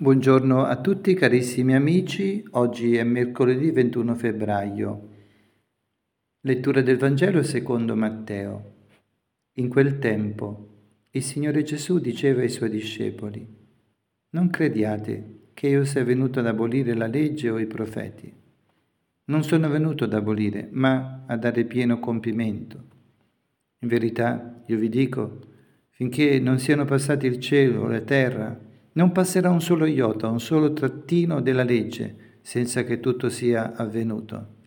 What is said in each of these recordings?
Buongiorno a tutti carissimi amici, oggi è mercoledì 21 febbraio. Lettura del Vangelo secondo Matteo. In quel tempo il Signore Gesù diceva ai Suoi discepoli, Non crediate che io sia venuto ad abolire la legge o i profeti. Non sono venuto ad abolire, ma a dare pieno compimento. In verità, io vi dico, finché non siano passati il cielo la terra, non passerà un solo iota, un solo trattino della legge, senza che tutto sia avvenuto.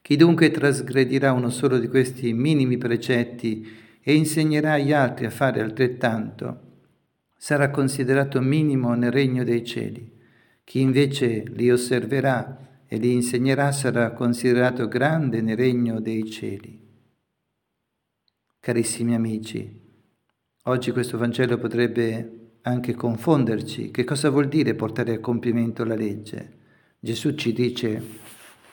Chi dunque trasgredirà uno solo di questi minimi precetti e insegnerà agli altri a fare altrettanto, sarà considerato minimo nel regno dei cieli. Chi invece li osserverà e li insegnerà sarà considerato grande nel regno dei cieli. Carissimi amici, oggi questo Vangelo potrebbe anche confonderci. Che cosa vuol dire portare a compimento la legge? Gesù ci dice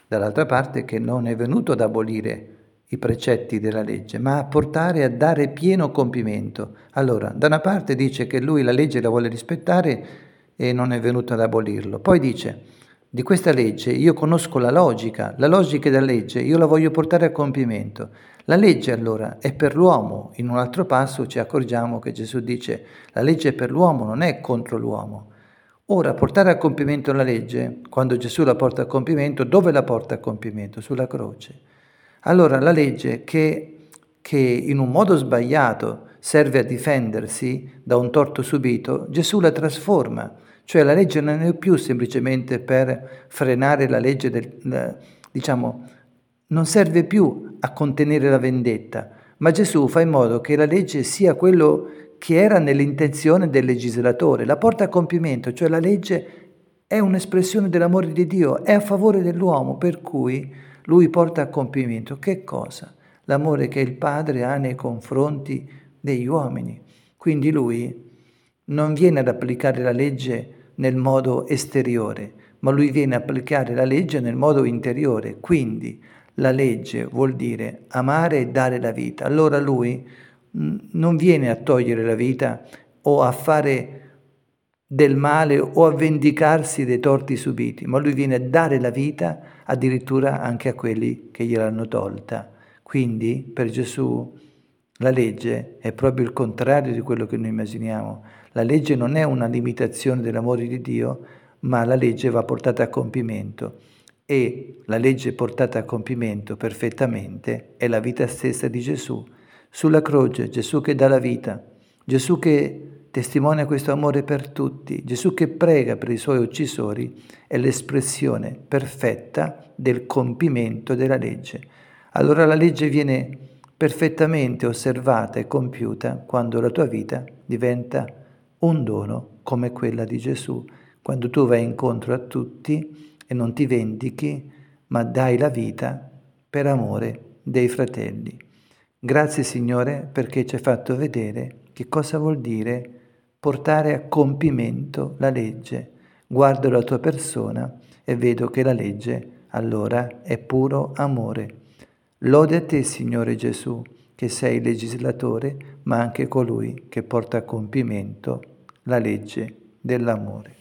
dall'altra parte che non è venuto ad abolire i precetti della legge, ma a portare a dare pieno compimento. Allora, da una parte dice che lui la legge la vuole rispettare e non è venuto ad abolirlo. Poi dice, di questa legge io conosco la logica, la logica della legge io la voglio portare a compimento. La legge allora è per l'uomo. In un altro passo ci accorgiamo che Gesù dice la legge è per l'uomo, non è contro l'uomo. Ora, portare a compimento la legge, quando Gesù la porta a compimento, dove la porta a compimento? Sulla croce. Allora la legge che, che in un modo sbagliato serve a difendersi da un torto subito, Gesù la trasforma. Cioè la legge non è più semplicemente per frenare la legge del, diciamo, non serve più a contenere la vendetta, ma Gesù fa in modo che la legge sia quello che era nell'intenzione del legislatore, la porta a compimento, cioè la legge è un'espressione dell'amore di Dio, è a favore dell'uomo, per cui lui porta a compimento che cosa? L'amore che il Padre ha nei confronti degli uomini. Quindi lui non viene ad applicare la legge nel modo esteriore, ma lui viene ad applicare la legge nel modo interiore. Quindi la legge vuol dire amare e dare la vita. Allora lui mm, non viene a togliere la vita o a fare del male o a vendicarsi dei torti subiti, ma lui viene a dare la vita addirittura anche a quelli che gliel'hanno tolta. Quindi per Gesù la legge è proprio il contrario di quello che noi immaginiamo. La legge non è una limitazione dell'amore di Dio, ma la legge va portata a compimento e la legge portata a compimento perfettamente è la vita stessa di Gesù. Sulla croce Gesù che dà la vita, Gesù che testimonia questo amore per tutti, Gesù che prega per i suoi uccisori è l'espressione perfetta del compimento della legge. Allora la legge viene perfettamente osservata e compiuta quando la tua vita diventa un dono come quella di Gesù, quando tu vai incontro a tutti e non ti vendichi, ma dai la vita per amore dei fratelli. Grazie Signore perché ci hai fatto vedere che cosa vuol dire portare a compimento la legge. Guardo la tua persona e vedo che la legge allora è puro amore. Lode a te Signore Gesù, che sei il legislatore, ma anche colui che porta a compimento la legge dell'amore.